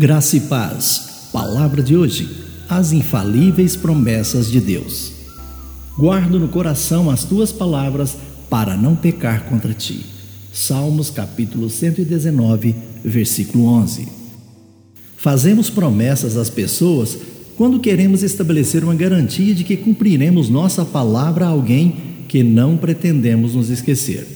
Graça e paz. Palavra de hoje: as infalíveis promessas de Deus. Guardo no coração as tuas palavras para não pecar contra ti. Salmos capítulo 119, versículo 11. Fazemos promessas às pessoas quando queremos estabelecer uma garantia de que cumpriremos nossa palavra a alguém que não pretendemos nos esquecer.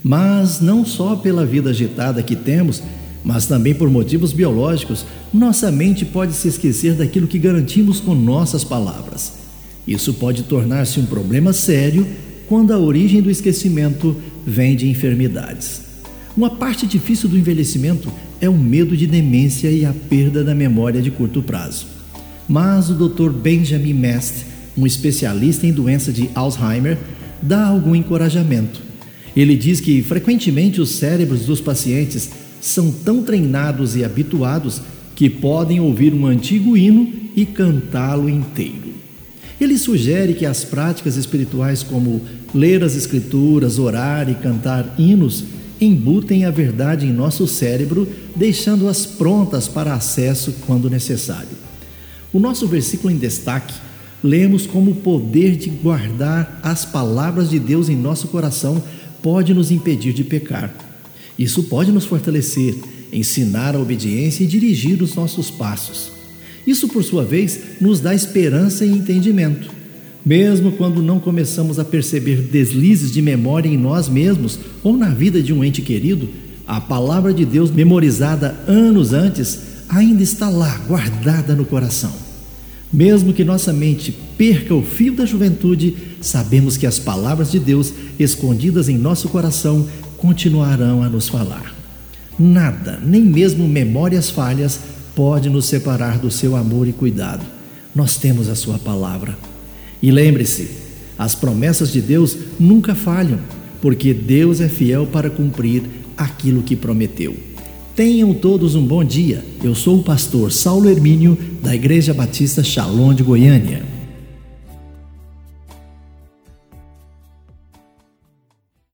Mas não só pela vida agitada que temos, mas também por motivos biológicos, nossa mente pode se esquecer daquilo que garantimos com nossas palavras. Isso pode tornar-se um problema sério quando a origem do esquecimento vem de enfermidades. Uma parte difícil do envelhecimento é o medo de demência e a perda da memória de curto prazo. Mas o Dr. Benjamin Mast, um especialista em doença de Alzheimer, dá algum encorajamento. Ele diz que frequentemente os cérebros dos pacientes são tão treinados e habituados que podem ouvir um antigo hino e cantá-lo inteiro. Ele sugere que as práticas espirituais, como ler as Escrituras, orar e cantar hinos, embutem a verdade em nosso cérebro, deixando-as prontas para acesso quando necessário. O nosso versículo em destaque lemos como o poder de guardar as palavras de Deus em nosso coração pode nos impedir de pecar. Isso pode nos fortalecer, ensinar a obediência e dirigir os nossos passos. Isso, por sua vez, nos dá esperança e entendimento. Mesmo quando não começamos a perceber deslizes de memória em nós mesmos ou na vida de um ente querido, a palavra de Deus, memorizada anos antes, ainda está lá, guardada no coração. Mesmo que nossa mente perca o fio da juventude, sabemos que as palavras de Deus, escondidas em nosso coração, continuarão a nos falar. Nada, nem mesmo memórias falhas, pode nos separar do seu amor e cuidado. Nós temos a sua palavra. E lembre-se, as promessas de Deus nunca falham, porque Deus é fiel para cumprir aquilo que prometeu. Tenham todos um bom dia. Eu sou o pastor Saulo Hermínio, da Igreja Batista Shalom de Goiânia.